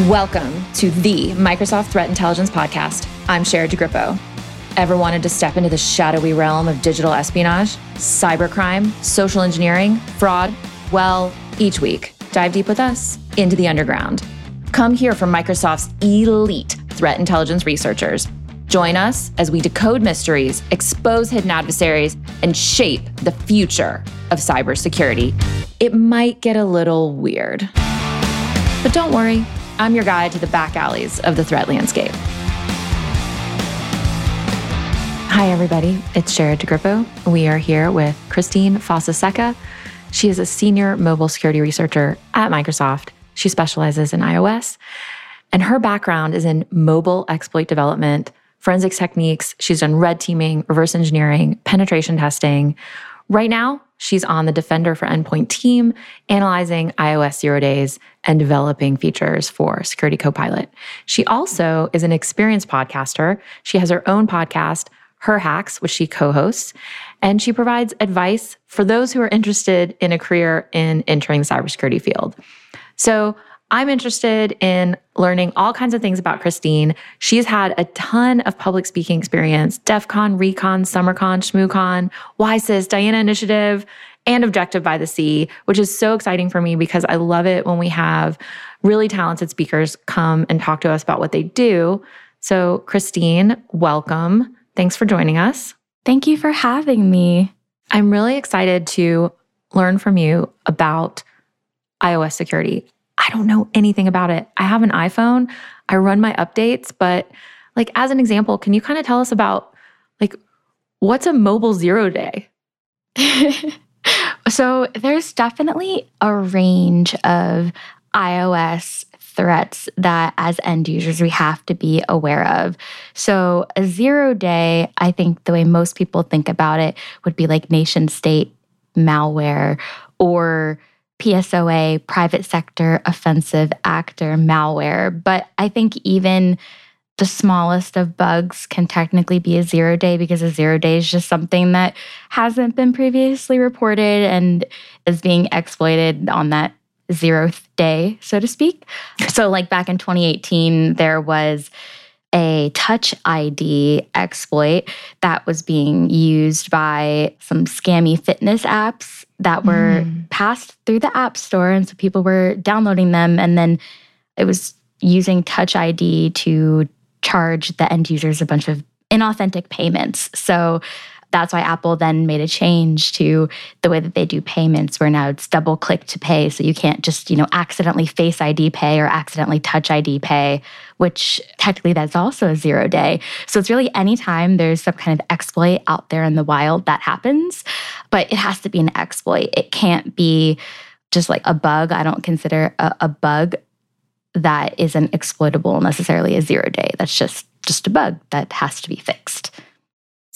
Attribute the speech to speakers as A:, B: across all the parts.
A: Welcome to the Microsoft Threat Intelligence Podcast. I'm Sherrod DeGrippo. Ever wanted to step into the shadowy realm of digital espionage, cybercrime, social engineering, fraud? Well, each week, dive deep with us into the underground. Come hear from Microsoft's elite threat intelligence researchers. Join us as we decode mysteries, expose hidden adversaries, and shape the future of cybersecurity. It might get a little weird. But don't worry, I'm your guide to the back alleys of the threat landscape. Hi, everybody. It's Sherrod DeGrippo. We are here with Christine Fossaceca. She is a senior mobile security researcher at Microsoft. She specializes in iOS, and her background is in mobile exploit development, forensics techniques. She's done red teaming, reverse engineering, penetration testing. Right now, she's on the Defender for Endpoint team, analyzing iOS zero days and developing features for Security Copilot. She also is an experienced podcaster. She has her own podcast, HerHax, which she co hosts, and she provides advice for those who are interested in a career in entering the cybersecurity field. So I'm interested in learning all kinds of things about Christine. She's had a ton of public speaking experience DEF CON, Recon, SummerCon, ShmooCon, WiCyS, Diana Initiative, and Objective by the Sea, which is so exciting for me because I love it when we have really talented speakers come and talk to us about what they do. So, Christine, welcome. Thanks for joining us.
B: Thank you for having me.
A: I'm really excited to learn from you about iOS security. I don't know anything about it. I have an iPhone, I run my updates, but like as an example, can you kind of tell us about like what's a mobile zero day?
B: so there's definitely a range of iOS threats that as end users we have to be aware of. So a zero day, I think the way most people think about it would be like nation state malware or PSOA, private sector offensive actor malware. But I think even the smallest of bugs can technically be a zero day because a zero day is just something that hasn't been previously reported and is being exploited on that zeroth day, so to speak. So, like back in 2018, there was a touch ID exploit that was being used by some scammy fitness apps that were mm. passed through the App Store. And so people were downloading them. And then it was using Touch ID to charge the end users a bunch of inauthentic payments. So that's why Apple then made a change to the way that they do payments, where now it's double click to pay. So you can't just, you know, accidentally face ID pay or accidentally touch ID pay, which technically that's also a zero day. So it's really anytime there's some kind of exploit out there in the wild that happens, but it has to be an exploit. It can't be just like a bug. I don't consider a, a bug that isn't exploitable necessarily a zero day. That's just just a bug that has to be fixed.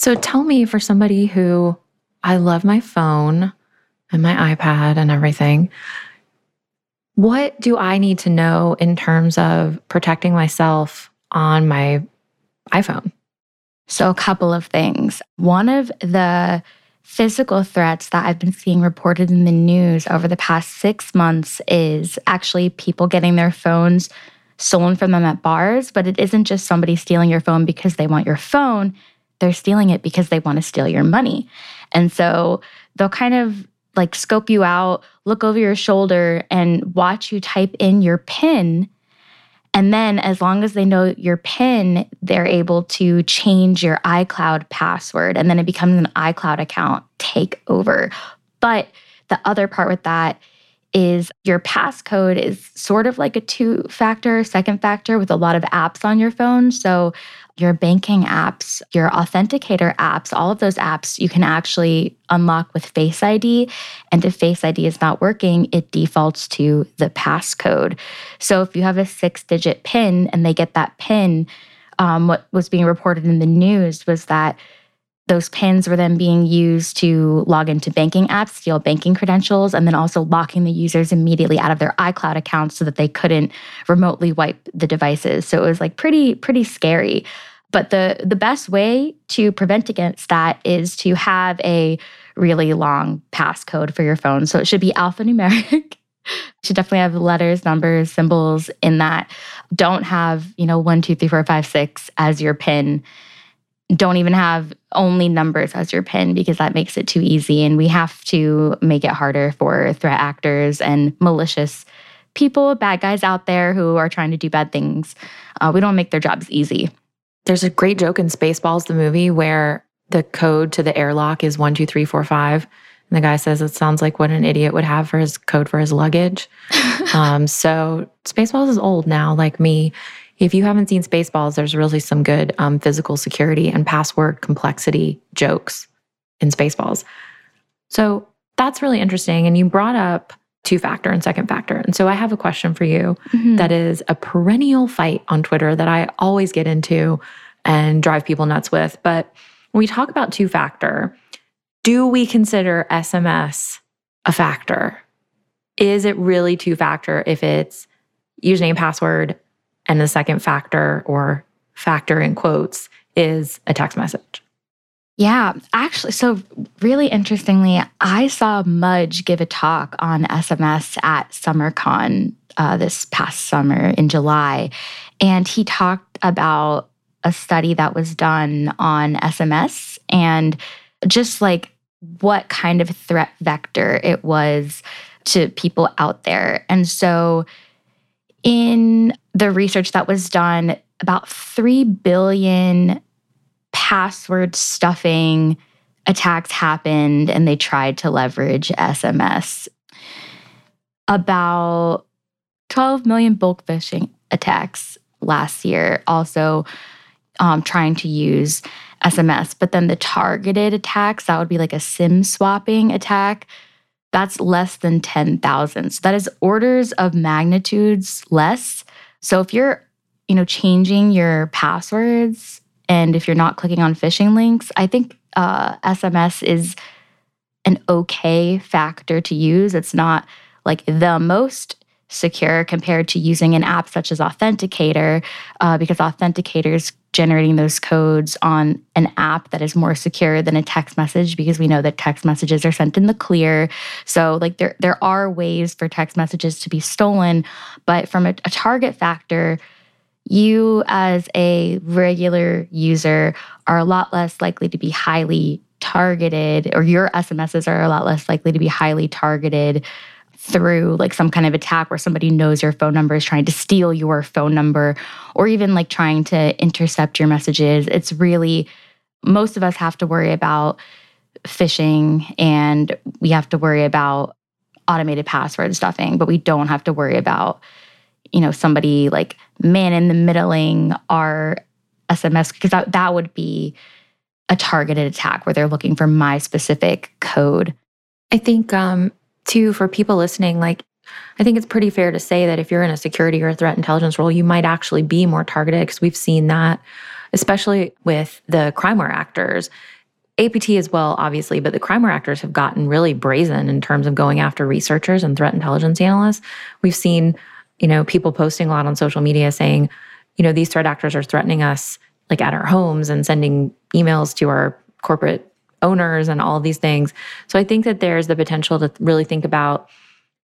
A: So tell me, for somebody who I love my phone and my iPad and everything, what do I need to know in terms of protecting myself on my iPhone?
B: So, a couple of things. One of the physical threats that I've been seeing reported in the news over the past six months is actually people getting their phones stolen from them at bars. But it isn't just somebody stealing your phone because they want your phone, they're stealing it because they want to steal your money. And so they'll kind of like scope you out, look over your shoulder, and watch you type in your PIN. And then, as long as they know your PIN, they're able to change your iCloud password. And then it becomes an iCloud account takeover. But the other part with that is your passcode is sort of like a two factor, second factor with a lot of apps on your phone. So your banking apps, your authenticator apps, all of those apps you can actually unlock with Face ID. And if Face ID is not working, it defaults to the passcode. So if you have a six digit PIN and they get that PIN, um, what was being reported in the news was that those pins were then being used to log into banking apps, steal banking credentials, and then also locking the users immediately out of their iCloud accounts so that they couldn't remotely wipe the devices. So it was like pretty, pretty scary. But the the best way to prevent against that is to have a really long passcode for your phone. So it should be alphanumeric. should definitely have letters, numbers, symbols in that. Don't have, you know, one, two, three, four, five, six as your pin. Don't even have only numbers as your pin because that makes it too easy. And we have to make it harder for threat actors and malicious people, bad guys out there who are trying to do bad things. Uh, we don't make their jobs easy.
A: There's a great joke in Spaceballs, the movie, where the code to the airlock is one, two, three, four, five. And the guy says it sounds like what an idiot would have for his code for his luggage. um, so Spaceballs is old now, like me. If you haven't seen Spaceballs, there's really some good um, physical security and password complexity jokes in Spaceballs. So that's really interesting. And you brought up two factor and second factor. And so I have a question for you mm-hmm. that is a perennial fight on Twitter that I always get into and drive people nuts with. But when we talk about two factor, do we consider SMS a factor? Is it really two factor if it's username, password, and the second factor or factor in quotes is a text message?
B: Yeah, actually, so really interestingly, I saw Mudge give a talk on SMS at SummerCon uh, this past summer in July. And he talked about a study that was done on SMS and just like what kind of threat vector it was to people out there. And so, in the research that was done, about 3 billion password stuffing attacks happened, and they tried to leverage SMS. About 12 million bulk phishing attacks last year, also um, trying to use SMS. But then the targeted attacks, that would be like a SIM swapping attack, that's less than 10,000. So that is orders of magnitudes less. So if you're, you know, changing your passwords and if you're not clicking on phishing links, I think uh, SMS is an okay factor to use. It's not like the most secure compared to using an app such as Authenticator, uh, because Authenticator's generating those codes on an app that is more secure than a text message because we know that text messages are sent in the clear. So like there there are ways for text messages to be stolen, but from a, a target factor, you as a regular user are a lot less likely to be highly targeted or your SMSs are a lot less likely to be highly targeted through like some kind of attack where somebody knows your phone number is trying to steal your phone number or even like trying to intercept your messages. It's really, most of us have to worry about phishing and we have to worry about automated password stuffing, but we don't have to worry about, you know, somebody like man in the middling our SMS because that, that would be a targeted attack where they're looking for my specific code.
A: I think um, too, for people listening, like, I think it's pretty fair to say that if you're in a security or threat intelligence role, you might actually be more targeted because we've seen that, especially with the crimeware actors. APT as well, obviously, but the crimeware actors have gotten really brazen in terms of going after researchers and threat intelligence analysts. We've seen, you know, people posting a lot on social media saying, you know, these threat actors are threatening us like at our homes and sending emails to our corporate owners and all these things. So I think that there's the potential to really think about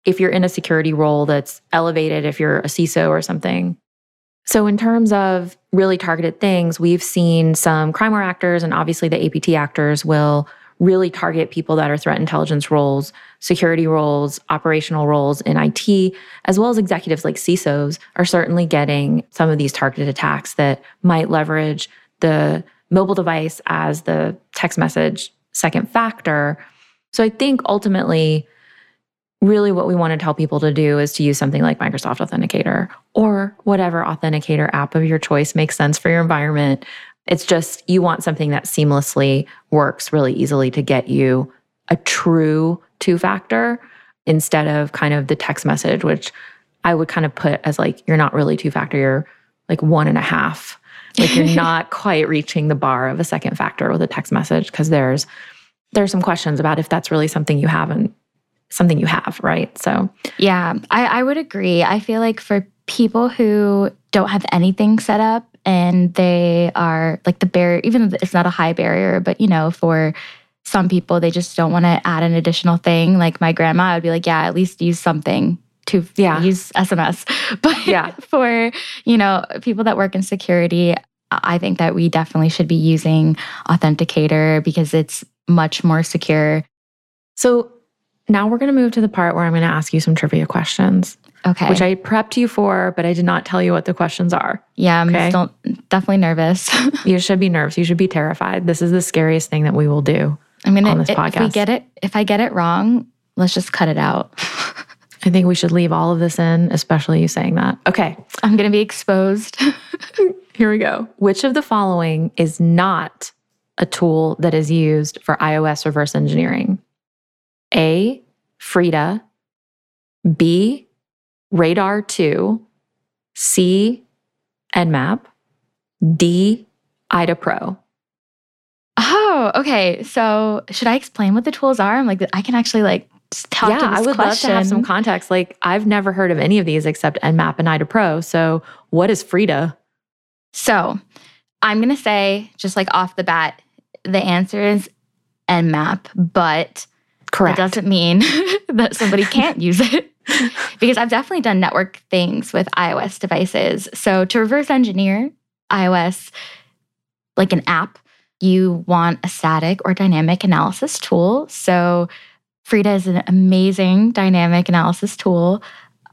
A: if you're in a security role that's elevated, if you're a CISO or something. So, in terms of really targeted things, we've seen some crimeware actors and obviously the APT actors will really target people that are threat intelligence roles, security roles, operational roles in IT, as well as executives like CISOs are certainly getting some of these targeted attacks that might leverage the mobile device as the text message second factor. So I think ultimately, really what we want to tell people to do is to use something like Microsoft Authenticator or whatever authenticator app of your choice makes sense for your environment. It's just you want something that seamlessly works really easily to get you a true two factor instead of kind of the text message, which I would kind of put as like, you're not really two factor, you're like one and a half like you're not quite reaching the bar of a second factor with a text message because there's there's some questions about if that's really something you have and something you have, right? So
B: yeah, I, I would agree. I feel like for people who don't have anything set up and they are like the barrier, even though it's not a high barrier, but you know, for some people they just don't want to add an additional thing. Like my grandma, I would be like, yeah, at least use something to
A: Yeah.
B: use SMS. But
A: Yeah.
B: for, you know, people that work in security, I think that we definitely should be using Authenticator because it's much more secure.
A: So now we're going to move to the part where I'm going to ask you some trivia questions,
B: Okay.
A: which I prepped you for, but I did not tell you what the questions are.
B: yeah, I'm
A: Okay.
B: still definitely nervous.
A: You should be nervous. You should be terrified. This is the scariest thing that we will do.
B: I'm gonna
A: On this
B: if we get it if I get it wrong, let's just cut it out.
A: I think we should leave all of this in, especially you saying that. Okay,
B: I'm gonna be exposed.
A: here we go. Which of the following is not a tool that is used for iOS reverse engineering? A. Frida. B. Radare2. C. Nmap. D. IDA Pro.
B: oh, okay. So should I explain what the tools are? I'm like I can actually like talk
A: yeah,
B: to this
A: I would
B: question.
A: love to have some context. Like, I've never heard of any of these except Nmap and IDA Pro. So, what is Frida?
B: So I'm going to say, just like off the bat, the answer is Nmap, but
A: Correct.
B: it doesn't mean that somebody can't use it. because I've definitely done network things with iOS devices. So to reverse engineer iOS, like an app, you want a static or dynamic analysis tool. So Frida is an amazing dynamic analysis tool.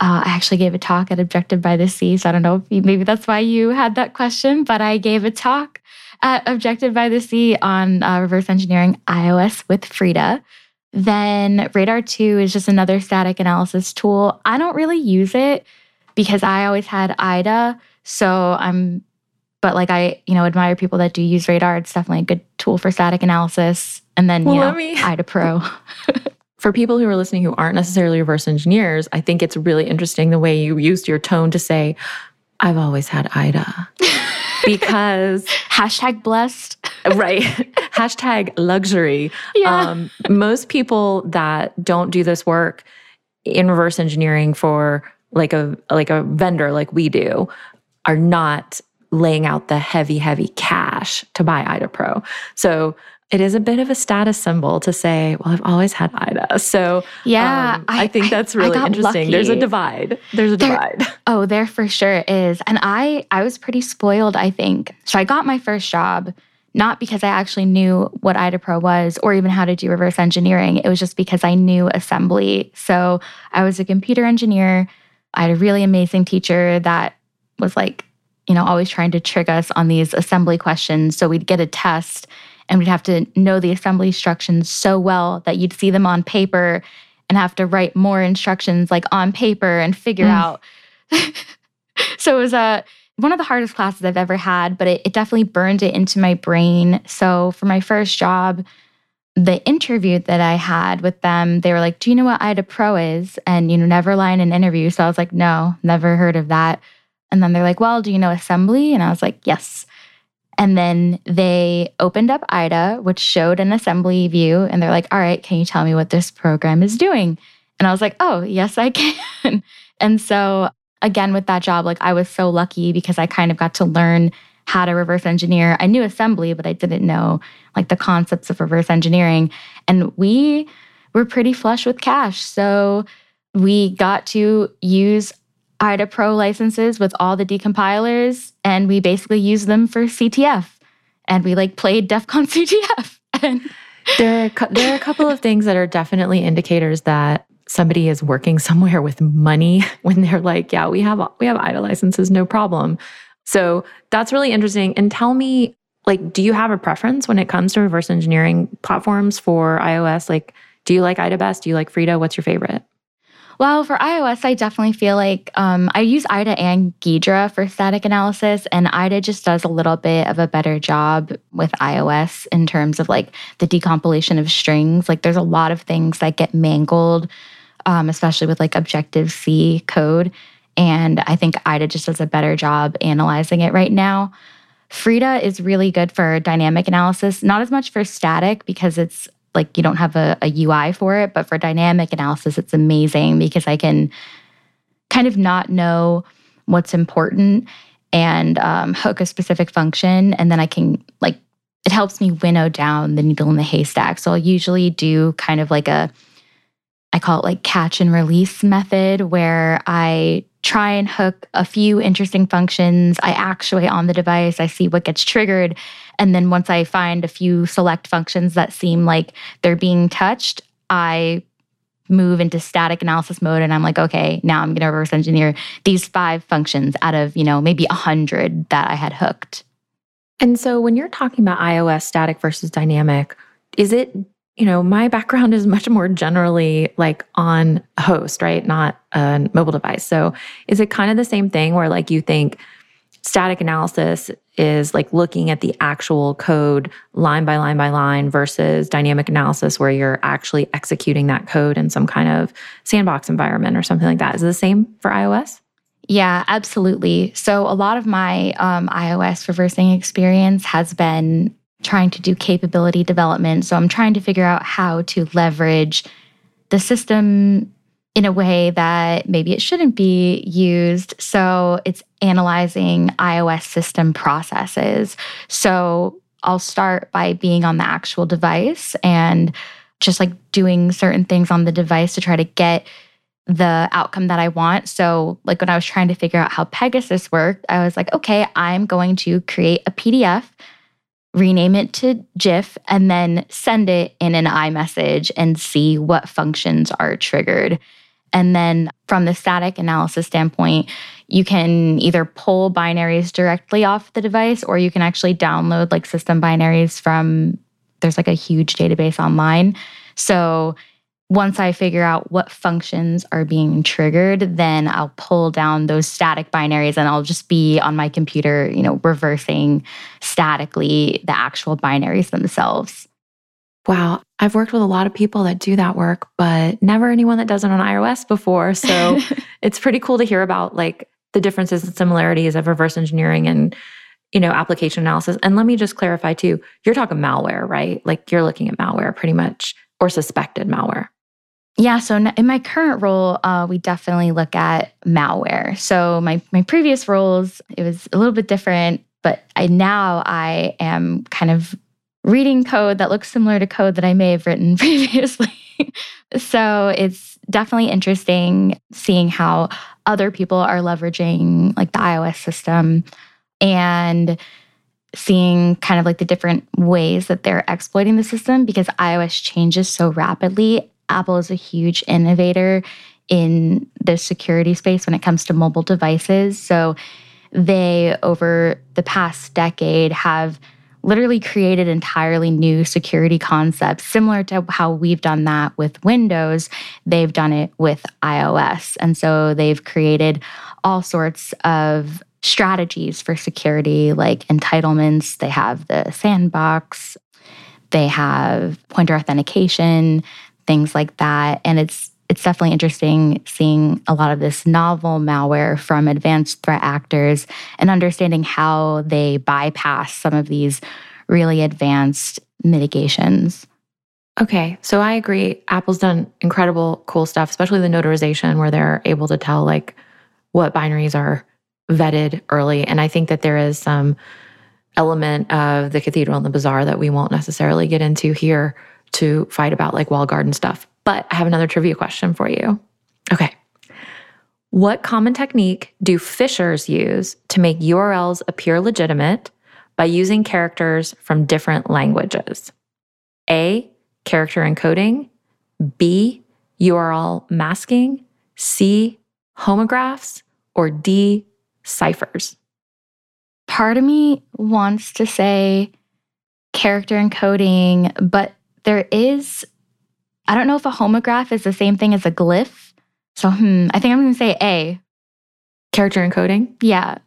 B: Uh, I actually gave a talk at Objective by the Sea. So I don't know if you, maybe that's why you had that question, but I gave a talk at Objective by the Sea on uh, reverse engineering iOS with Frida. Then Radare2 is just another static analysis tool. I don't really use it because I always had IDA. So I'm, but like I, you know, admire people that do use Radar. It's definitely a good tool for static analysis. And then,
A: Well,
B: you know,
A: me-
B: IDA Pro.
A: For people who are listening who aren't necessarily reverse engineers, I think it's really interesting the way you used your tone to say, I've always had IDA. because,
B: Hashtag blessed.
A: right, hashtag luxury.
B: Yeah.
A: Um, most people that don't do this work in reverse engineering for like a like a vendor like we do are not laying out the heavy heavy cash to buy IDA Pro. So it is a bit of a status symbol to say, well, I've always had IDA. So
B: yeah.
A: um, I, think that's really interesting. There's a divide. There's a
B: There-
A: divide.
B: Oh, there for sure is. And I I was pretty spoiled, I think. So I got my first job not because I actually knew what IDA Pro was or even how to do reverse engineering. It was just because I knew assembly. So I was a computer engineer. I had a really amazing teacher that was like, you know, always trying to trick us on these assembly questions. So we'd get a test and we'd have to know the assembly instructions so well that you'd see them on paper and have to write more instructions like on paper and figure
A: Mm.
B: out. so it was a one of the hardest classes I've ever had, but it, it definitely burned it into my brain. So for my first job, the interview that I had with them, they were like, Do you know what IDA Pro is? And, you know, never lie in an interview. So I was like, No, never heard of that. And then they're like, Well, do you know assembly? And I was like, Yes. And then they opened up IDA, which showed an assembly view. And they're like, All right, can you tell me what this program is doing? And I was like, Oh, yes, I can. and so, again, with that job, like I was so lucky because I kind of got to learn how to reverse engineer. I knew assembly, but I didn't know like the concepts of reverse engineering. And we were pretty flush with cash. So we got to use IDA Pro licenses with all the decompilers, and we basically used them for CTF. And we like played DEF CON CTF. And
A: There are, there are a couple of things that are definitely indicators that somebody is working somewhere with money when they're like, yeah, we have we have IDA licenses, no problem. So that's really interesting. And tell me, like, do you have a preference when it comes to reverse engineering platforms for iOS? Like, do you like IDA best? Do you like Frida? What's your favorite?
B: Well, for iOS, I definitely feel like um, I use IDA and Ghidra for static analysis, and IDA just does a little bit of a better job with iOS in terms of like the decompilation of strings. Like, there's a lot of things that get mangled, um, especially with like Objective C code. And I think IDA just does a better job analyzing it right now. Frida is really good for dynamic analysis, not as much for static because it's like you don't have a, a UI for it, but for dynamic analysis, it's amazing because I can kind of not know what's important and um, hook a specific function. And then I can, like, it helps me winnow down the needle in the haystack. So I'll usually do kind of like a I call it like catch and release method, where I try and hook a few interesting functions. I actuate on the device, I see what gets triggered. And then once I find a few select functions that seem like they're being touched, I move into static analysis mode and I'm like, okay, now I'm going to reverse engineer these five functions out of, you know, maybe a hundred that I had hooked.
A: And so when you're talking about iOS static versus dynamic, is it you know, my background is much more generally like on host, right? Not a mobile device. So is it kind of the same thing where like you think static analysis is like looking at the actual code line by line by line versus dynamic analysis where you're actually executing that code in some kind of sandbox environment or something like that? Is it the same for iOS?
B: Yeah, absolutely. So a lot of my um, iOS reversing experience has been trying to do capability development. So I'm trying to figure out how to leverage the system in a way that maybe it shouldn't be used. So it's analyzing iOS system processes. So I'll start by being on the actual device and just like doing certain things on the device to try to get the outcome that I want. So, like when I was trying to figure out how Pegasus worked, I was like, okay, I'm going to create a PDF rename it to GIF, and then send it in an iMessage and see what functions are triggered. And then from the static analysis standpoint, you can either pull binaries directly off the device or you can actually download like system binaries from there's like a huge database online. So once I figure out what functions are being triggered, then I'll pull down those static binaries and I'll just be on my computer, you know, reversing statically the actual binaries themselves.
A: Wow. I've worked with a lot of people that do that work, but never anyone that does it on iOS before. So it's pretty cool to hear about like the differences and similarities of reverse engineering and you know application analysis and let me just clarify too you're talking malware right like you're looking at malware pretty much or suspected malware
B: yeah, so in my current role, uh, we definitely look at malware. So my my previous roles, it was a little bit different, but I now I am kind of reading code that looks similar to code that I may have written previously. so it's definitely interesting seeing how other people are leveraging like the iOS system and seeing kind of like the different ways that they're exploiting the system because iOS changes so rapidly Apple is a huge innovator in the security space when it comes to mobile devices. So they, over the past decade, have literally created entirely new security concepts, similar to how we've done that with Windows. They've done it with iOS. And so they've created all sorts of strategies for security, like entitlements. They have the sandbox, they have pointer authentication, things like that. And it's it's definitely interesting seeing a lot of this novel malware from advanced threat actors and understanding how they bypass some of these really advanced mitigations.
A: Okay, so I agree. Apple's done incredible, cool stuff, especially the notarization where they're able to tell like what binaries are vetted early. And I think that there is some element of the cathedral and the bazaar that we won't necessarily get into here to fight about like wall garden stuff. But I have another trivia question for you. Okay. What common technique do phishers use to make URLs appear legitimate by using characters from different languages? A. Character encoding. B. URL masking. C. Homographs. Or D. Ciphers.
B: Part of me wants to say character encoding, but there is, I don't know if a homograph is the same thing as a glyph. So hmm, I think I'm going to say A.
A: Character encoding?
B: Yeah.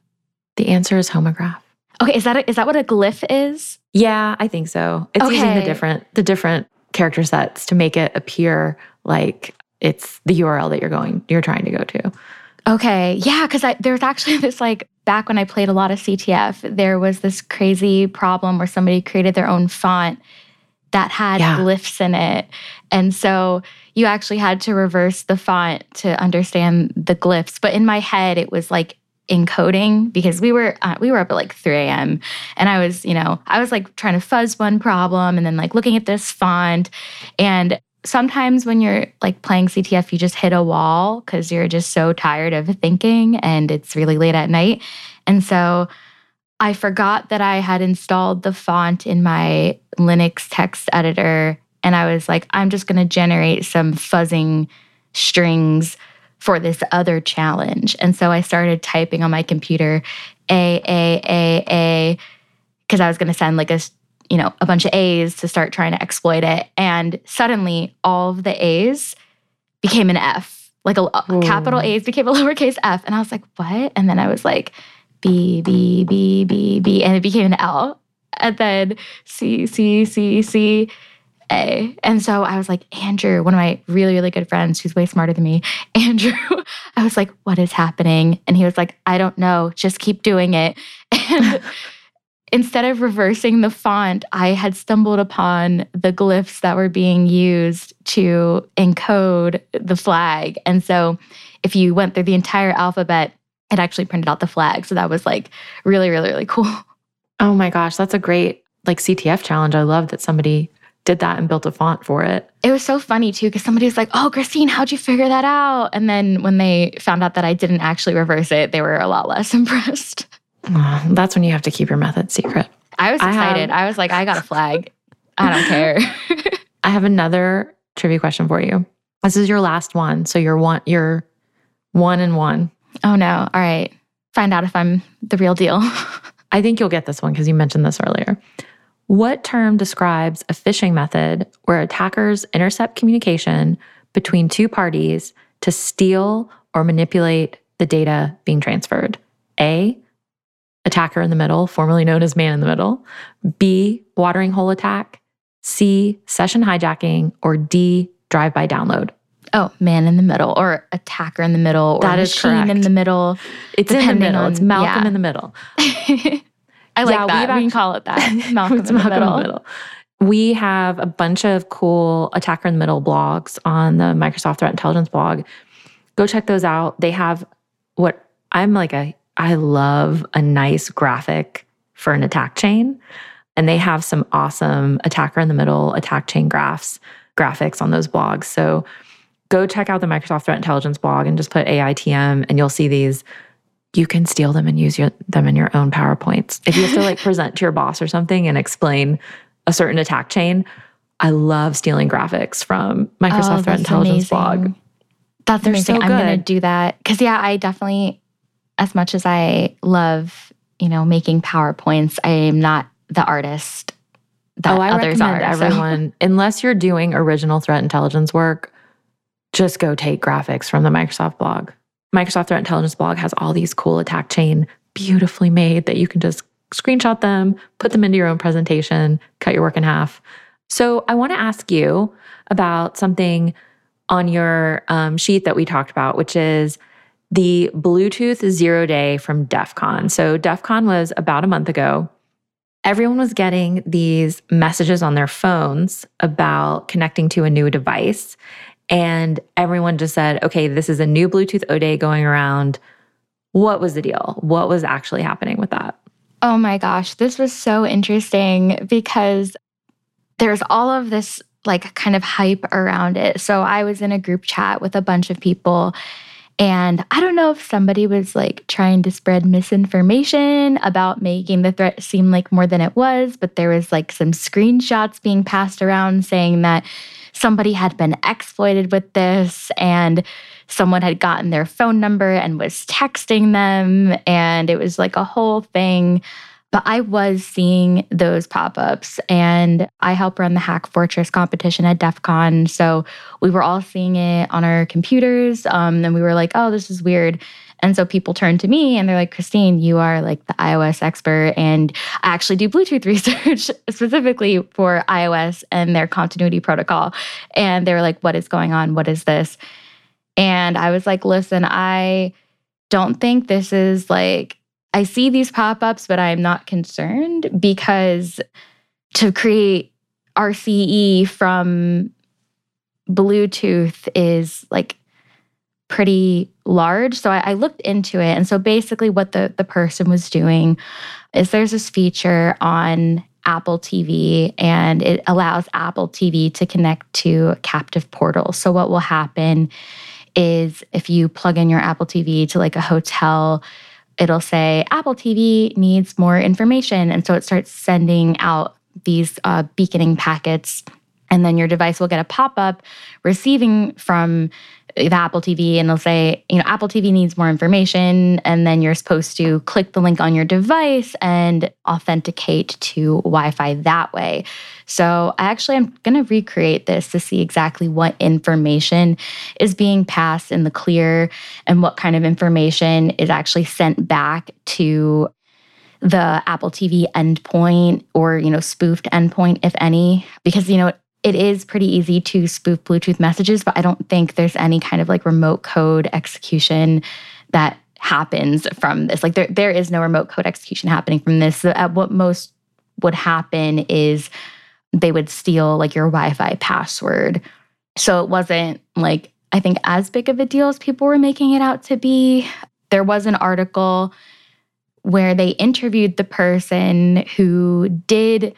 A: The answer is homograph.
B: Okay, is that a, is that what a glyph is?
A: Yeah, I think so. It's okay. using the different the different character sets to make it appear like it's the URL that you're going you're trying to go to.
B: Okay. Yeah, cuz there's actually this like back when I played a lot of CTF, there was this crazy problem where somebody created their own font that had yeah. glyphs in it. And so you actually had to reverse the font to understand the glyphs. But in my head, it was like encoding because we were uh, we were up at like 3 a.m. and I was you know I was like trying to fuzz one problem and then like looking at this font and sometimes when you're like playing CTF, you just hit a wall because you're just so tired of thinking and it's really late at night. And so I forgot that I had installed the font in my Linux text editor. And I was like, I'm just going to generate some fuzzing strings for this other challenge. And so I started typing on my computer A, A, A, A, because I was going to send like a you know, a bunch of A's to start trying to exploit it. And suddenly all of the A's became an F. Like a, a capital A's became a lowercase f. And I was like, what? And then I was like, B, B, B, B, B. And it became an L. And then C, C, C, C, A. And so I was like, Andrew, one of my really, really good friends who's way smarter than me, Andrew, I was like, what is happening? And he was like, I don't know. Just keep doing it. And instead of reversing the font, I had stumbled upon the glyphs that were being used to encode the flag. And so if you went through the entire alphabet, it actually printed out the flag. So that was like really, really, really cool.
A: Oh my gosh, that's a great like CTF challenge. I love that somebody did that and built a font for it.
B: It was so funny too, because somebody was like, Oh, Christine, how'd you figure that out? And then when they found out that I didn't actually reverse it, they were a lot less impressed.
A: Oh, that's when you have to keep your method secret.
B: I was excited. I, have, I was like, I got a flag. I don't care.
A: I have another trivia question for you. This is your last one. So you're one you're one and one.
B: Oh no. All right. Find out if I'm the real deal.
A: I think you'll get this one because you mentioned this earlier. What term describes a phishing method where attackers intercept communication between two parties to steal or manipulate the data being transferred? A, attacker in the middle, formerly known as man in the middle, B, watering hole attack, C, session hijacking, or D, drive by download.
B: Oh, man in the middle, or attacker in the middle, or that is machine correct. in the middle.
A: It's in the middle. On, it's Malcolm yeah. in the middle.
B: I like yeah, that. We can call it that. Malcolm, in, Malcolm the in the middle.
A: We have a bunch of cool attacker in the middle blogs on the Microsoft Threat Intelligence blog. Go check those out. They have what I'm like a I love a nice graphic for an attack chain. And they have some awesome attacker in the middle attack chain graphs, graphics on those blogs. So go check out the Microsoft Threat Intelligence blog and just put AITM and you'll see these. You can steal them and use your, them in your own PowerPoints. If you have to like present to your boss or something and explain a certain attack chain, I love stealing graphics from Microsoft oh, Threat Intelligence
B: amazing.
A: blog.
B: That's They're amazing. So I'm going to do that. Because, yeah, I definitely as much as I love, you know, making PowerPoints, I am not the artist that oh, I others recommend
A: are. Everyone, so. unless you're doing original threat intelligence work, just go take graphics from the Microsoft blog. Microsoft Threat Intelligence blog has all these cool attack chain beautifully made that you can just screenshot them, put them into your own presentation, cut your work in half. So I want to ask you about something on your um, sheet that we talked about, which is the Bluetooth zero day from DEF CON. So, DEF CON was about a month ago. Everyone was getting these messages on their phones about connecting to a new device. And everyone just said, okay, this is a new Bluetooth O'Day going around. What was the deal? What was actually happening with that?
B: Oh my gosh, this was so interesting because there's all of this like kind of hype around it. So I was in a group chat with a bunch of people and I don't know if somebody was like trying to spread misinformation about making the threat seem like more than it was, but there was like some screenshots being passed around saying that somebody had been exploited with this and someone had gotten their phone number and was texting them. And it was like a whole thing. But I was seeing those pop ups and I help run the Hack Fortress competition at DEF CON. So we were all seeing it on our computers. Um, and we were like, oh, this is weird. And so people turn to me and they're like, Christine, you are like the iOS expert. And I actually do Bluetooth research specifically for iOS and their continuity protocol. And they were like, what is going on? What is this? And I was like, listen, I don't think this is like I see these pop ups, but I'm not concerned because to create RCE from Bluetooth is like pretty large. So I, I, looked into it. And so basically, what the, the person was doing is there's this feature on Apple TV and it allows Apple TV to connect to captive portals. So, what will happen is if you plug in your Apple TV to like a hotel, it'll say Apple TV needs more information. And so it starts sending out these uh, beaconing packets. And then your device will get a pop up receiving from the Apple TV and they'll say, you know, Apple TV needs more information. And then you're supposed to click the link on your device and authenticate to Wi Fi that way. So I actually am going to recreate this to see exactly what information is being passed in the clear and what kind of information is actually sent back to the Apple TV endpoint or, you know, spoofed endpoint, if any, because, you know, it is pretty easy to spoof Bluetooth messages, but I don't think there's any kind of like remote code execution that happens from this. Like there, there is no remote code execution happening from this. So at what most would happen is they would steal like your Wi-Fi password. So it wasn't like I think as big of a deal as people were making it out to be. There was an article where they interviewed the person who did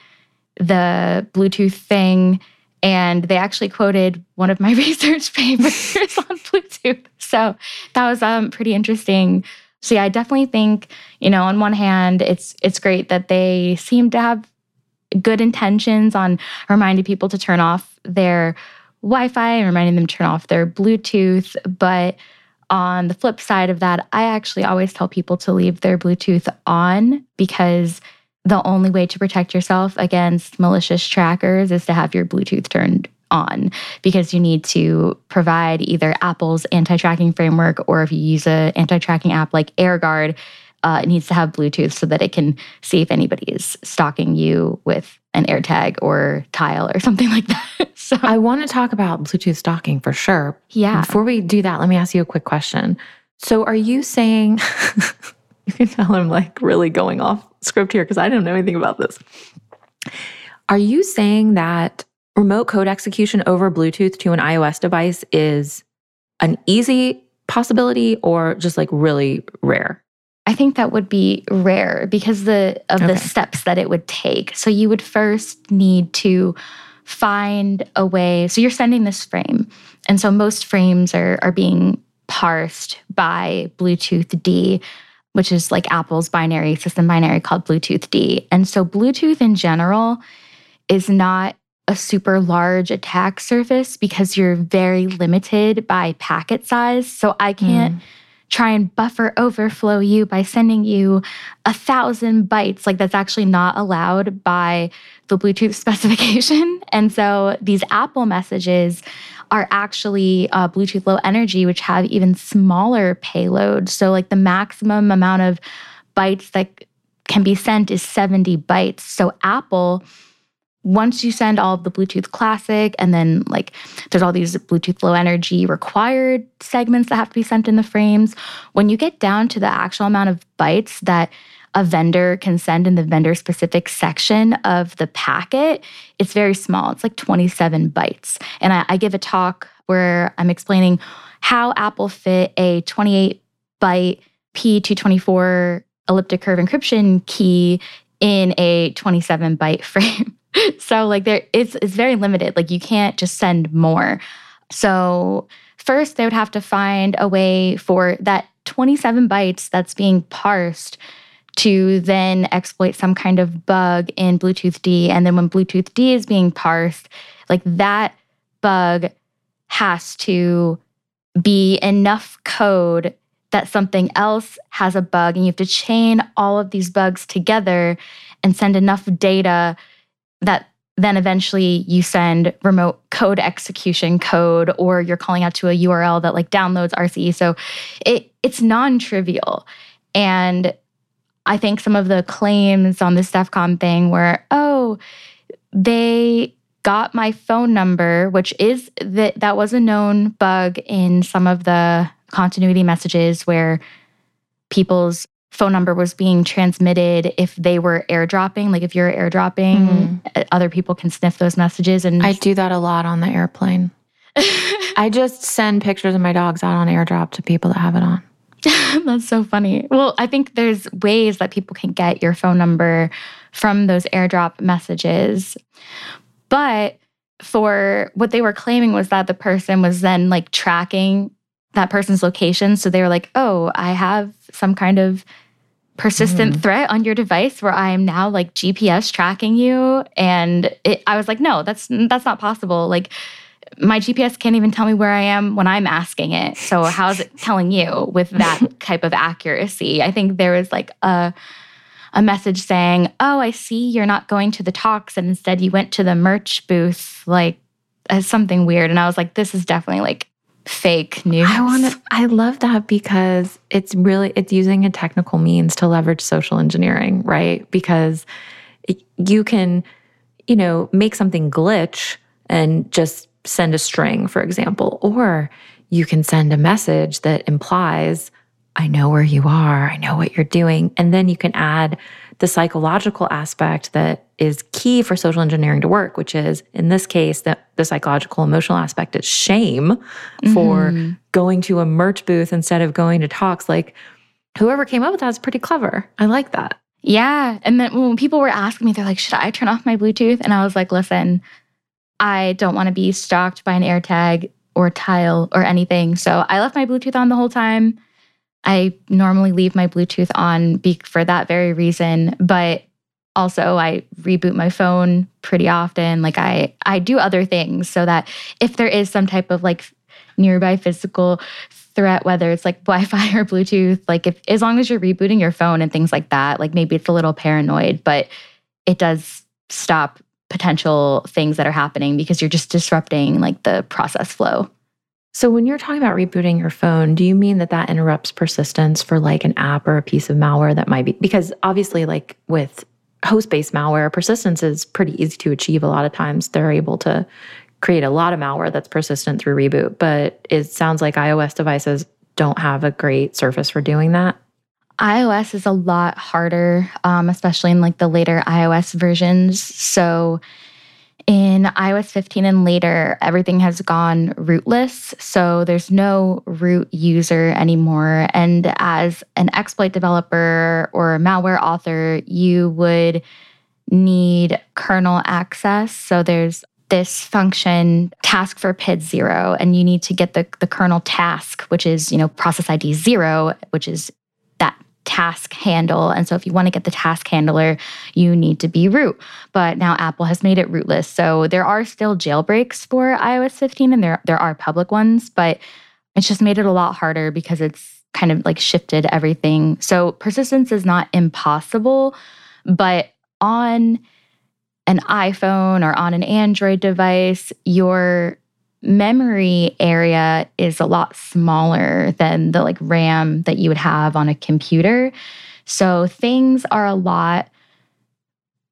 B: the Bluetooth thing and they actually quoted one of my research papers on Bluetooth. So that was um, pretty interesting. So yeah, I definitely think, you know, on one hand, it's it's great that they seem to have good intentions on reminding people to turn off their Wi-Fi and reminding them to turn off their Bluetooth. But on the flip side of that, I actually always tell people to leave their Bluetooth on because the only way to protect yourself against malicious trackers is to have your Bluetooth turned on because you need to provide either Apple's anti-tracking framework or if you use an anti-tracking app like AirGuard, uh, it needs to have Bluetooth so that it can see if anybody is stalking you with an AirTag or Tile or something like that. so
A: I want to talk about Bluetooth stalking for sure.
B: Yeah.
A: Before we do that, let me ask you a quick question. So are you saying you can tell I'm like really going off script here because I don't know anything about this. Are you saying that remote code execution over Bluetooth to an iOS device is an easy possibility or just like really rare?
B: I think that would be rare because the of okay. the steps that it would take. So you would first need to find a way. So you're sending this frame. And so most frames are are being parsed by bluetoothd which is like Apple's binary system binary called bluetoothd. And so Bluetooth in general is not a super large attack surface because you're very limited by packet size. So I can't mm. try and buffer overflow you by sending you a thousand bytes. Like that's actually not allowed by the Bluetooth specification. And so these Apple messages are actually uh, Bluetooth Low Energy, which have even smaller payloads. So, like the maximum amount of bytes that can be sent is 70 bytes. So, Apple, once you send all of the Bluetooth Classic, and then like there's all these Bluetooth Low Energy required segments that have to be sent in the frames, when you get down to the actual amount of bytes that a vendor can send in the vendor specific section of the packet, it's very small. It's like 27 bytes. And I, I give a talk where I'm explaining how Apple fit a 28 byte P224 elliptic curve encryption key in a 27 byte frame. so like there it's it's very limited. Like you can't just send more. So first they would have to find a way for that 27 bytes that's being parsed to then exploit some kind of bug in bluetoothd. And then when bluetoothd is being parsed, like that bug has to be enough code that something else has a bug. And you have to chain all of these bugs together and send enough data that then eventually you send remote code execution code or you're calling out to a URL that like downloads RCE. So it it's non-trivial. And I think some of the claims on this DEF CON thing were, oh, they got my phone number, which is that that was a known bug in some of the continuity messages where people's phone number was being transmitted if they were airdropping like if you're airdropping mm-hmm. other people can sniff those messages and
A: I do that a lot on the airplane. I just send pictures of my dogs out on airdrop to people that have it on.
B: That's so funny. Well, I think there's ways that people can get your phone number from those airdrop messages. But for what they were claiming was that the person was then like tracking that person's location. So they were like, oh, I have some kind of persistent mm. threat on your device where I am now like GPS tracking you. And it, I was like, no, that's that's not possible. Like my GPS can't even tell me where I am when I'm asking it. So how is it telling you with that type of accuracy? I think there was like a a message saying, "Oh, I see you're not going to the talks and instead you went to the merch booth." Like as something weird and I was like, this is definitely like fake news.
A: I want to I love that because it's really it's using a technical means to leverage social engineering, right? Because you can you know, make something glitch and just send a string, for example, or you can send a message that implies I know where you are, I know what you're doing, and then you can add the psychological aspect that is key for social engineering to work, which is in this case, that the psychological emotional aspect is shame mm-hmm. for going to a merch booth instead of going to talks. Like whoever came up with that is pretty clever. I like that.
B: Yeah. And then when people were asking me, they're like, should I turn off my Bluetooth? And I was like, listen, I don't want to be stalked by an AirTag or tile or anything. So I left my Bluetooth on the whole time. I normally leave my Bluetooth on for that very reason, but also I reboot my phone pretty often. Like I I do other things so that if there is some type of like nearby physical threat, whether it's like Wi-Fi or Bluetooth, like if as long as you're rebooting your phone and things like that, like maybe it's a little paranoid, but it does stop potential things that are happening because you're just disrupting like the process flow.
A: So, when you're talking about rebooting your phone, do you mean that that interrupts persistence for like an app or a piece of malware that might be? Because obviously, like with host based malware, persistence is pretty easy to achieve a lot of times. They're able to create a lot of malware that's persistent through reboot, but it sounds like iOS devices don't have a great surface for doing that.
B: iOS is a lot harder, um, especially in like the later iOS versions. So, in iOS 15 and later, everything has gone rootless. So there's no root user anymore. And as an exploit developer or malware author, you would need kernel access. So there's this function task for PID zero, and you need to get the, the kernel task, which is, you know, process ID zero, which is task handle. And so if you want to get the task handler, you need to be root. But now Apple has made it rootless. So there are still jailbreaks for iOS 15 and there there are public ones, but it's just made it a lot harder because it's kind of like shifted everything. So persistence is not impossible, but on an iPhone or on an Android device, your memory area is a lot smaller than the like RAM that you would have on a computer. So things are a lot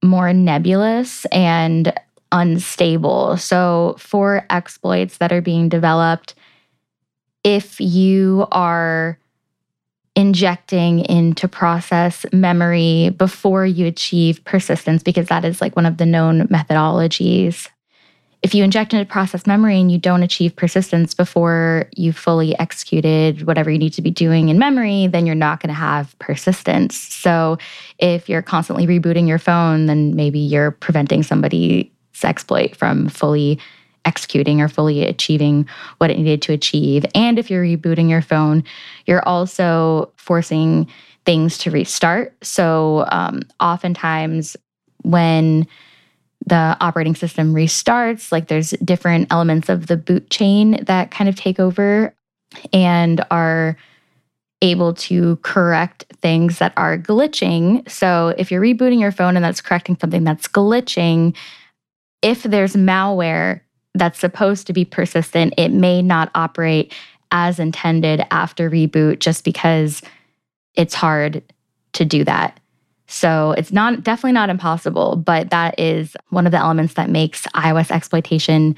B: more nebulous and unstable. So for exploits that are being developed, if you are injecting into process memory before you achieve persistence, because that is like one of the known methodologies if you inject into process memory and you don't achieve persistence before you fully executed whatever you need to be doing in memory, then you're not going to have persistence. So if you're constantly rebooting your phone, then maybe you're preventing somebody's exploit from fully executing or fully achieving what it needed to achieve. And if you're rebooting your phone, you're also forcing things to restart. So um, oftentimes when the operating system restarts, like there's different elements of the boot chain that kind of take over and are able to correct things that are glitching. So if you're rebooting your phone and that's correcting something that's glitching, if there's malware that's supposed to be persistent, it may not operate as intended after reboot just because it's hard to do that. So it's not definitely not impossible, but that is one of the elements that makes iOS exploitation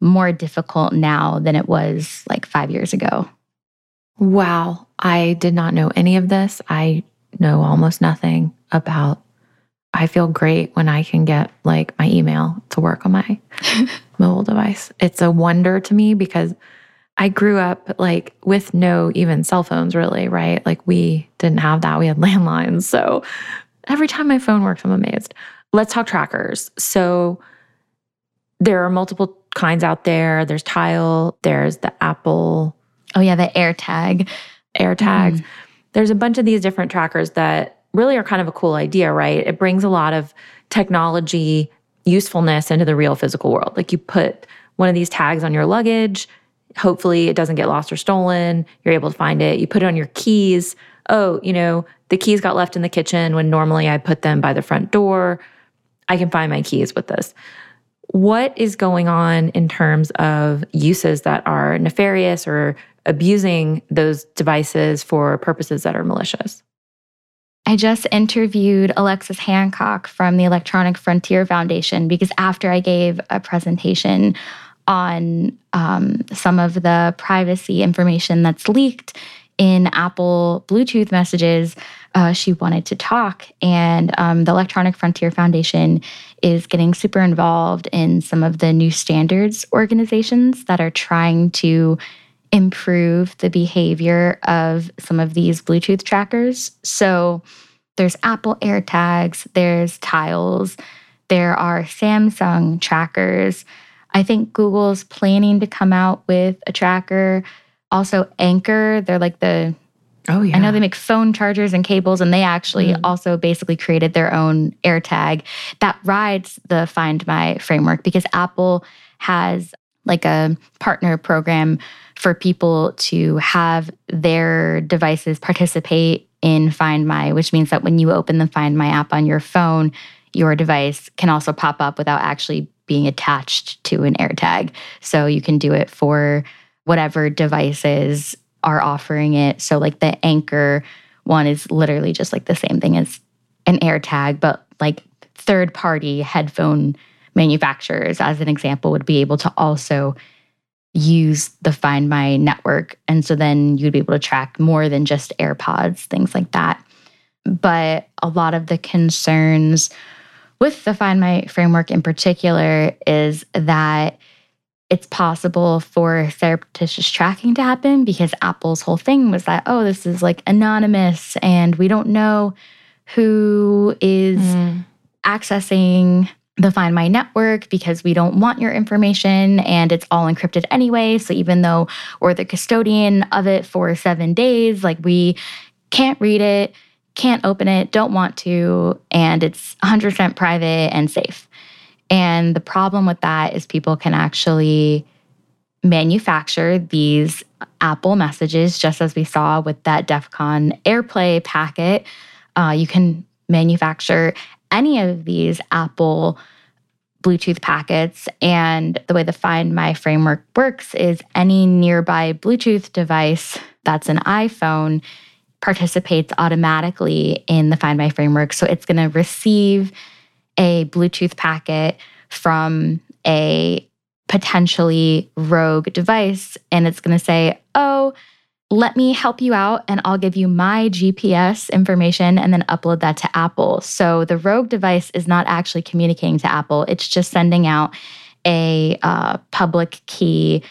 B: more difficult now than it was like five years ago.
A: Wow. I did not know any of this. I know almost nothing about. I feel great when I can get like my email to work on my mobile device. It's a wonder to me because I grew up like with no even cell phones, really, right? Like we didn't have that. We had landlines. So every time my phone works, I'm amazed. Let's talk trackers. So there are multiple kinds out there. There's Tile, there's the Apple.
B: Oh, yeah, the AirTag.
A: AirTags. Mm. There's a bunch of these different trackers that really are kind of a cool idea, right? It brings a lot of technology usefulness into the real physical world. Like you put one of these tags on your luggage, hopefully it doesn't get lost or stolen. You're able to find it. You put it on your keys. Oh, you know, the keys got left in the kitchen when normally I put them by the front door. I can find my keys with this. What is going on in terms of uses that are nefarious or abusing those devices for purposes that are malicious?
B: I just interviewed Alexis Hancock from the Electronic Frontier Foundation because after I gave a presentation on um, some of the privacy information that's leaked in Apple Bluetooth messages, uh, she wanted to talk. And um, the Electronic Frontier Foundation is getting super involved in some of the new standards organizations that are trying to improve the behavior of some of these Bluetooth trackers. So there's Apple AirTags, there's Tiles, there are Samsung trackers. I think Google's planning to come out with a tracker. Also, Anker, they're like the
A: Oh yeah.
B: I know they make phone chargers and cables and they actually mm. also basically created their own AirTag that rides the Find My framework because Apple has like a partner program for people to have their devices participate in Find My, which means that when you open the Find My app on your phone, your device can also pop up without actually being attached to an AirTag. So you can do it for whatever devices are offering it. So, like the Anker one is literally just like the same thing as an AirTag, but like third party headphone manufacturers, as an example, would be able to also use the Find My network. And so then you'd be able to track more than just AirPods, things like that. But a lot of the concerns with the Find My framework in particular is that it's possible for surreptitious tracking to happen because Apple's whole thing was that, oh, this is like anonymous and we don't know who is mm. accessing the Find My network because we don't want your information and it's all encrypted anyway. So even though we're the custodian of it for seven days, like we can't read it, can't open it, don't want to, and it's 100% private and safe. And the problem with that is people can actually manufacture these Apple messages, just as we saw with that DEF CON AirPlay packet. Uh, you can manufacture any of these Apple Bluetooth packets. And the way the Find My framework works is any nearby Bluetooth device that's an iPhone participates automatically in the Find My framework. So it's going to receive a Bluetooth packet from a potentially rogue device and it's going to say, oh, let me help you out and I'll give you my GPS information and then upload that to Apple. So the rogue device is not actually communicating to Apple, it's just sending out a uh, public key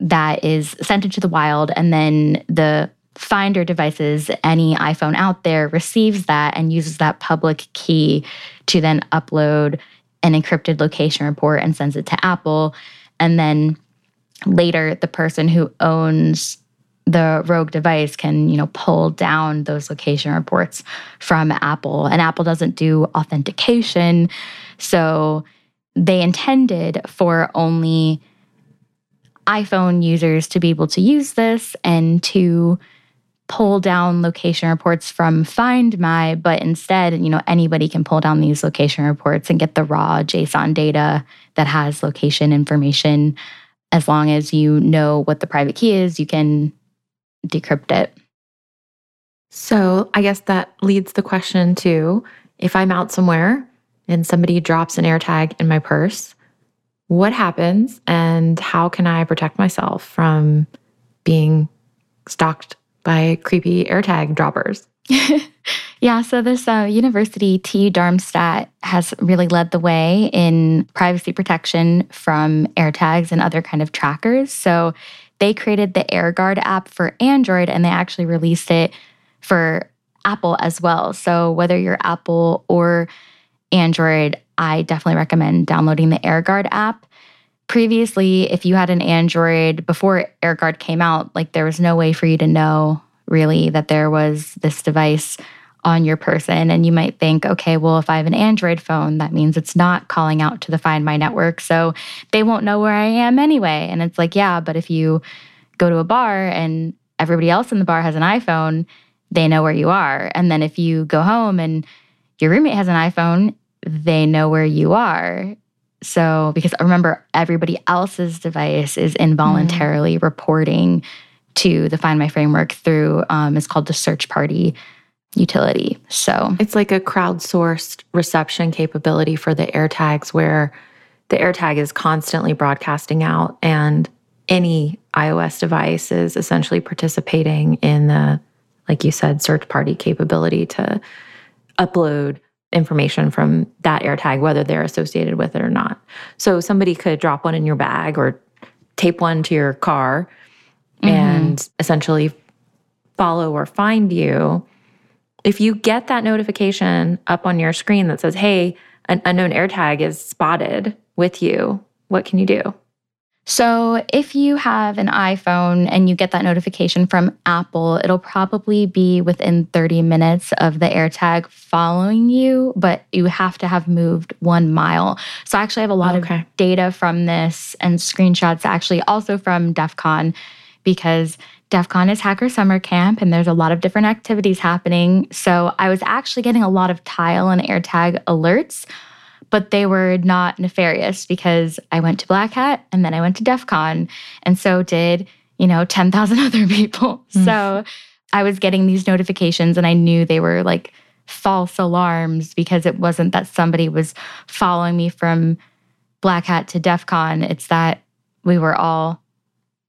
B: that is sent into the wild and then the finder devices any iphone out there receives that and uses that public key to then upload an encrypted location report and sends it to apple. And then later the person who owns the rogue device can you know pull down those location reports from apple. And apple doesn't do authentication. So they intended for only iphone users to be able to use this and to pull down location reports from find my but instead you know anybody can pull down these location reports and get the raw json data that has location information as long as you know what the private key is you can decrypt it.
A: So I guess that leads the question to if I'm out somewhere and somebody drops an AirTag in my purse, what happens and how can I protect myself from being stalked by creepy AirTag droppers?
B: yeah, so this uh, university, TU Darmstadt, has really led the way in privacy protection from AirTags and other kind of trackers. So they created the AirGuard app for Android and they actually released it for Apple as well. So whether you're Apple or Android, I definitely recommend downloading the AirGuard app. Previously, if you had an Android before AirGuard came out, like there was no way for you to know really that there was this device on your person. And you might think, okay, well, if I have an Android phone, that means it's not calling out to the Find My network. So they won't know where I am anyway. And it's like, yeah, but if you go to a bar and everybody else in the bar has an iPhone, they know where you are. And then if you go home and your roommate has an iPhone, they know where you are. So, because remember, everybody else's device is involuntarily mm. reporting to the Find My framework through, um, it's called the search party utility. So
A: it's like a crowdsourced reception capability for the AirTags where the AirTag is constantly broadcasting out and any iOS device is essentially participating in the, like you said, search party capability to upload information from that AirTag, whether they're associated with it or not. So somebody could drop one in your bag or tape one to your car mm-hmm. and essentially follow or find you if you get that notification up on your screen that says, hey, an unknown AirTag is spotted with you, what can you do?
B: So, if you have an iPhone and you get that notification from Apple, it'll probably be within 30 minutes of the AirTag following you, but you have to have moved one mile. So, I actually have a lot okay. of data from this and screenshots, actually, also from DEF CON, because DEF CON is Hacker Summer Camp, and there's a lot of different activities happening. So I was actually getting a lot of tile and AirTag alerts, but they were not nefarious because I went to Black Hat and then I went to DEF CON, and so did, you know, 10,000 other people. Mm. So I was getting these notifications, and I knew they were like false alarms because it wasn't that somebody was following me from Black Hat to DEF CON. It's that we were all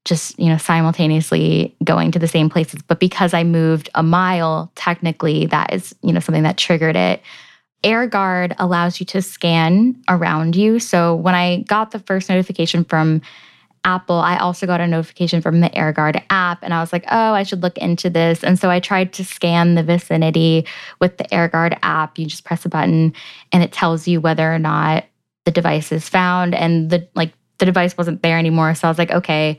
B: just you know simultaneously going to the same places but because i moved a mile technically that is you know something that triggered it airguard allows you to scan around you. So when i got the first notification from apple i also got a notification from the airguard app and i was like oh i should look into this. And so i tried to scan the vicinity with the airguard app. You just press a button and it tells you whether or not the device is found and the like the device wasn't there anymore. So i was like okay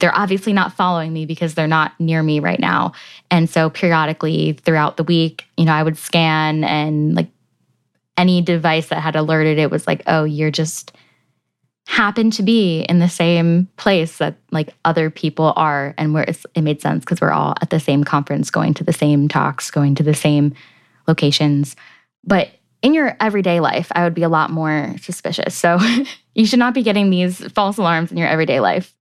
B: they're obviously not following me because they're not near me right now. And so periodically throughout the week, you know, I would scan and like any device that had alerted it was like, oh, you're just happen to be in the same place that like other people are and where it made sense because we're all at the same conference going to the same talks going to the same locations but in your everyday life i would be a lot more suspicious so you should not be getting these false alarms in your everyday life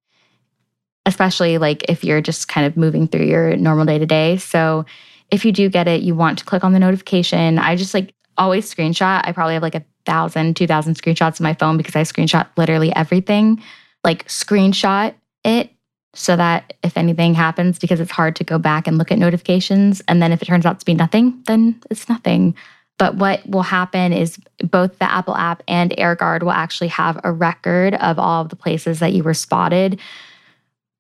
B: especially like if you're just kind of moving through your normal day to day. So if you do get it, you want to click on the notification. I just like always screenshot. I probably have like a thousand, two thousand screenshots on my phone because I screenshot literally everything. Like screenshot it so that if anything happens, because it's hard to go back and look at notifications. And then if it turns out to be nothing, then it's nothing. But what will happen is both the Apple app and AirGuard will actually have a record of all of the places that you were spotted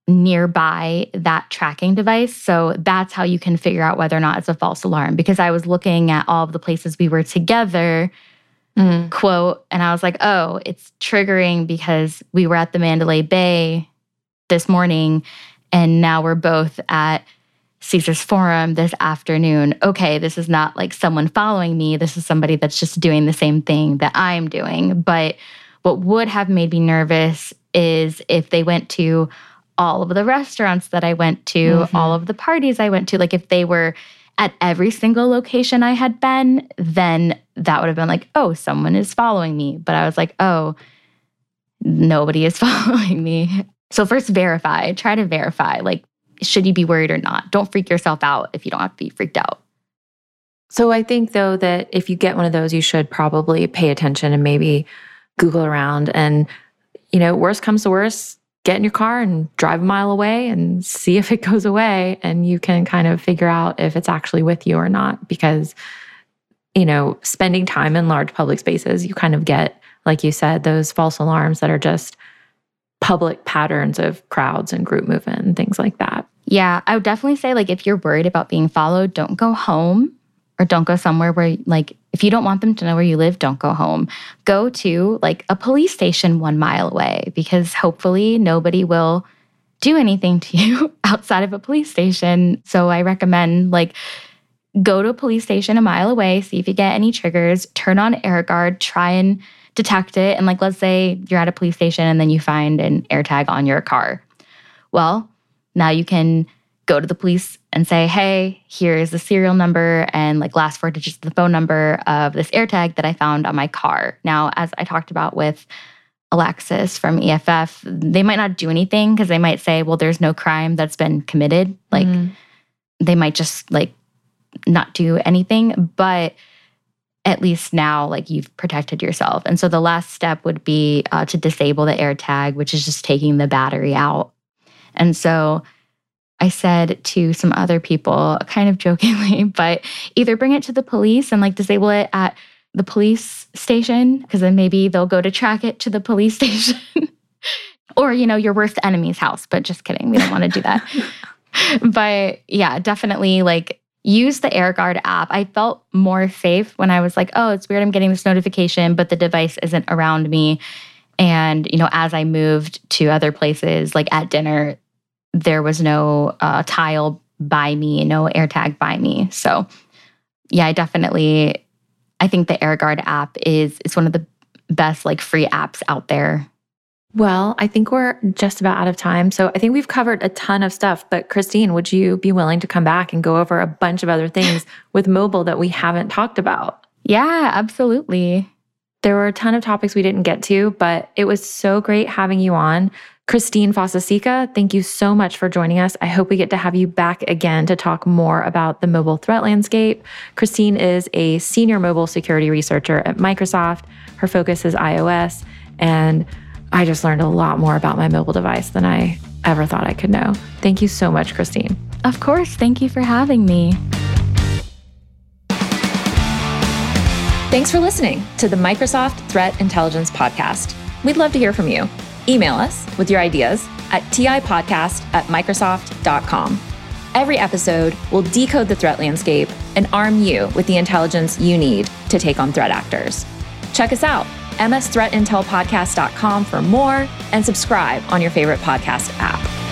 B: nearby that tracking device. So that's how you can figure out whether or not it's a false alarm. Because I was looking at all of the places we were together, mm. quote, and I was like, oh, it's triggering because we were at the Mandalay Bay this morning and now we're both at Caesar's Forum this afternoon. Okay, this is not like someone following me. This is somebody that's just doing the same thing that I'm doing. But what would have made me nervous is if they went to all of the restaurants that I went to, mm-hmm. all of the parties I went to, like if they were at every single location I had been, then that would have been like, oh, someone is following me. But I was like, oh, nobody is following me. So first verify, try to verify like, should you be worried or not? Don't freak yourself out if you don't have to be freaked out.
A: So I think though that if you get one of those, you should probably pay attention and maybe Google around and, you know, worst comes to worst, get in your car and drive a mile away and see if it goes away and you can kind of figure out if it's actually with you or not because you know spending time in large public spaces you kind of get like you said those false alarms that are just public patterns of crowds and group movement and things like that.
B: Yeah, I would definitely say like if you're worried about being followed, don't go home or don't go somewhere where like if you don't want them to know where you live, don't go home. Go to like a police station 1 mile away because hopefully nobody will do anything to you outside of a police station. So I recommend like go to a police station a mile away, see if you get any triggers, turn on air guard, try and detect it. And like, let's say you're at a police station and then you find an AirTag on your car. Well, now you can go to the police and say, hey, here's the serial number and like last four digits of the phone number of this AirTag that I found on my car. Now, as I talked about with Alexis from EFF, they might not do anything because they might say, well, there's no crime that's been committed. Like, mm. they might just like not do anything. But at least now like you've protected yourself and so the last step would be uh, to disable the AirTag, which is just taking the battery out and so i said to some other people kind of jokingly but either bring it to the police and like disable it at the police station because then maybe they'll go to track it to the police station or you know your worst enemy's house but just kidding we don't want to do that but yeah definitely like use the AirGuard app. I felt more safe when I was like, oh, it's weird I'm getting this notification, but the device isn't around me. And, you know, as I moved to other places, like at dinner, there was no uh, tile by me, no AirTag by me. So, yeah, I definitely, I think the AirGuard app is is one of the best like free apps out there
A: well, I think we're just about out of time. So I think we've covered a ton of stuff. But Christine, would you be willing to come back and go over a bunch of other things with mobile that we haven't talked about?
B: Yeah, absolutely.
A: There were a ton of topics we didn't get to, but it was so great having you on. Christine Fossaceca, thank you so much for joining us. I hope we get to have you back again to talk more about the mobile threat landscape. Christine is a senior mobile security researcher at Microsoft. Her focus is iOS and I just learned a lot more about my mobile device than I ever thought I could know. Thank you so much, Christine.
B: Of course. Thank you for having me.
A: Thanks for listening to the Microsoft Threat Intelligence Podcast. We'd love to hear from you. Email us with your ideas at tipodcast at microsoft.com. Every episode will decode the threat landscape and arm you with the intelligence you need to take on threat actors. Check us out msthreatintelpodcast.com for more and subscribe on your favorite podcast app.